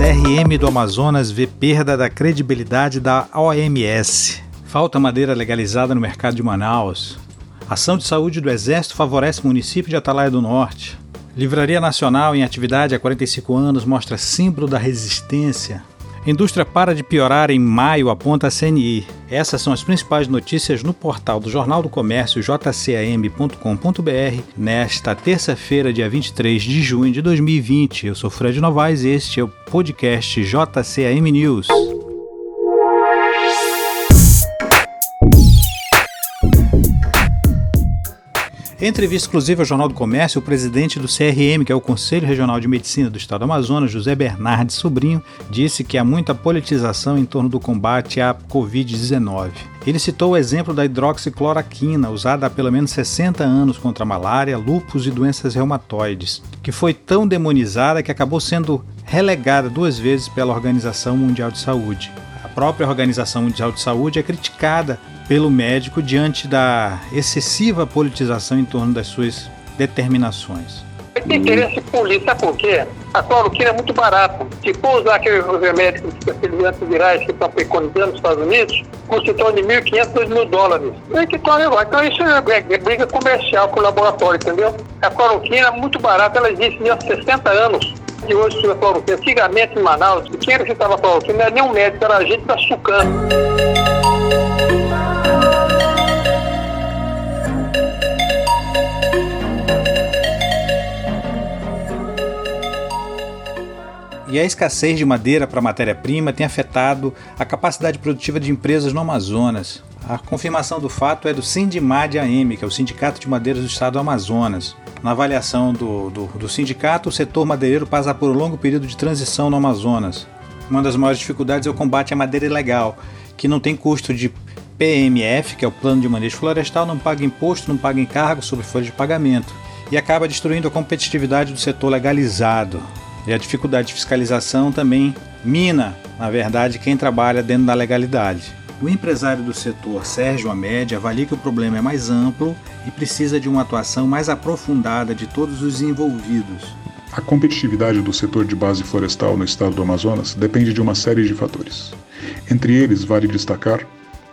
CRM do Amazonas vê perda da credibilidade da OMS. Falta madeira legalizada no mercado de Manaus. Ação de saúde do Exército favorece município de Atalaia do Norte. Livraria Nacional em atividade há 45 anos mostra símbolo da resistência. Indústria para de piorar em maio, aponta a CNI. Essas são as principais notícias no portal do Jornal do Comércio jcam.com.br nesta terça-feira, dia 23 de junho de 2020. Eu sou Fred Novaes e este é o podcast JCAM News. Em entrevista exclusiva ao Jornal do Comércio, o presidente do CRM, que é o Conselho Regional de Medicina do Estado do Amazonas, José Bernardes Sobrinho, disse que há muita politização em torno do combate à Covid-19. Ele citou o exemplo da hidroxicloroquina, usada há pelo menos 60 anos contra malária, lúpus e doenças reumatoides, que foi tão demonizada que acabou sendo relegada duas vezes pela Organização Mundial de Saúde. A própria Organização Mundial de Saúde é criticada pelo médico diante da excessiva politização em torno das suas determinações. Tem interesse político, sabe por quê? A cloroquina é muito barata. Se for usar aqueles remédios, aqueles antivirais que estão preconizando nos Estados Unidos, custa em de 1.500, 2 mil dólares. E que Então isso é, é, briga comercial com o laboratório, entendeu? A cloroquina é muito barata, ela existe há 60 anos. E hoje usa cloroquina. Antigamente em Manaus, quem recitava cloroquina não era nem um médico, era a gente da Sucano. E a escassez de madeira para matéria-prima tem afetado a capacidade produtiva de empresas no Amazonas. A confirmação do fato é do Sindimad AM, que é o Sindicato de Madeiras do Estado do Amazonas. Na avaliação do, do, do sindicato, o setor madeireiro passa por um longo período de transição no Amazonas. Uma das maiores dificuldades é o combate à madeira ilegal, que não tem custo de PMF, que é o Plano de Manejo Florestal, não paga imposto, não paga encargo sobre folha de pagamento e acaba destruindo a competitividade do setor legalizado. E a dificuldade de fiscalização também mina, na verdade, quem trabalha dentro da legalidade. O empresário do setor, Sérgio Amédia, avalia que o problema é mais amplo e precisa de uma atuação mais aprofundada de todos os envolvidos. A competitividade do setor de base florestal no estado do Amazonas depende de uma série de fatores. Entre eles, vale destacar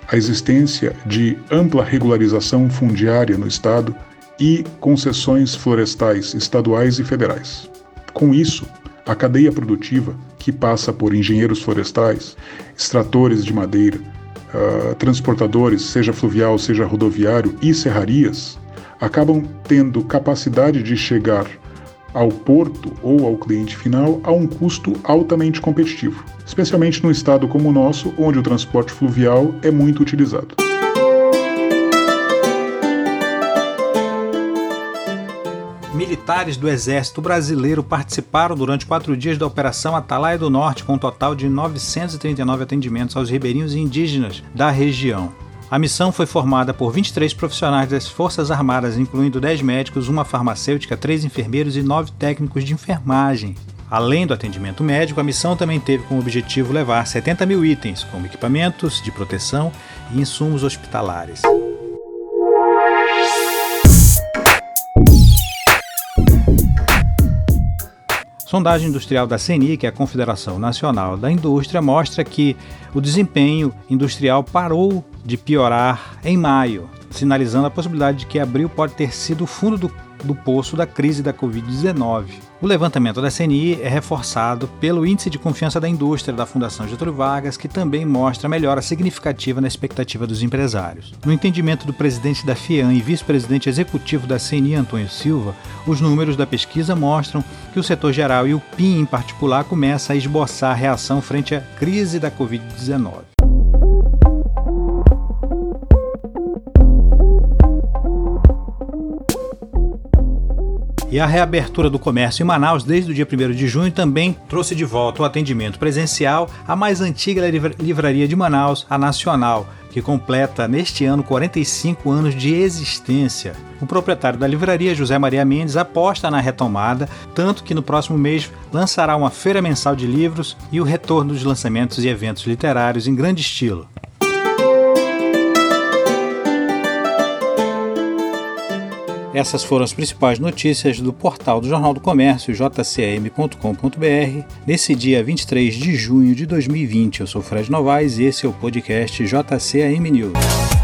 a existência de ampla regularização fundiária no estado e concessões florestais estaduais e federais. Com isso, a cadeia produtiva, que passa por engenheiros florestais, extratores de madeira, uh, transportadores, seja fluvial, seja rodoviário, e serrarias, acabam tendo capacidade de chegar ao porto ou ao cliente final a um custo altamente competitivo, especialmente num estado como o nosso, onde o transporte fluvial é muito utilizado. militares do Exército Brasileiro participaram durante quatro dias da Operação Atalaia do Norte, com um total de 939 atendimentos aos ribeirinhos indígenas da região. A missão foi formada por 23 profissionais das Forças Armadas, incluindo 10 médicos, uma farmacêutica, 3 enfermeiros e 9 técnicos de enfermagem. Além do atendimento médico, a missão também teve como objetivo levar 70 mil itens, como equipamentos de proteção e insumos hospitalares. Sondagem industrial da CNI, que é a Confederação Nacional da Indústria, mostra que o desempenho industrial parou de piorar em maio, sinalizando a possibilidade de que abril pode ter sido o fundo do do poço da crise da Covid-19. O levantamento da CNI é reforçado pelo Índice de Confiança da Indústria da Fundação Getúlio Vargas, que também mostra melhora significativa na expectativa dos empresários. No entendimento do presidente da FIAM e vice-presidente executivo da CNI, Antônio Silva, os números da pesquisa mostram que o setor geral e o PIN em particular começa a esboçar a reação frente à crise da Covid-19. E a reabertura do comércio em Manaus desde o dia 1 de junho também trouxe de volta o atendimento presencial à mais antiga livraria de Manaus, a Nacional, que completa neste ano 45 anos de existência. O proprietário da livraria, José Maria Mendes, aposta na retomada, tanto que no próximo mês lançará uma feira mensal de livros e o retorno dos lançamentos e eventos literários em grande estilo. Essas foram as principais notícias do portal do Jornal do Comércio, jcm.com.br, nesse dia 23 de junho de 2020. Eu sou Fred Novaes e esse é o podcast JCM News.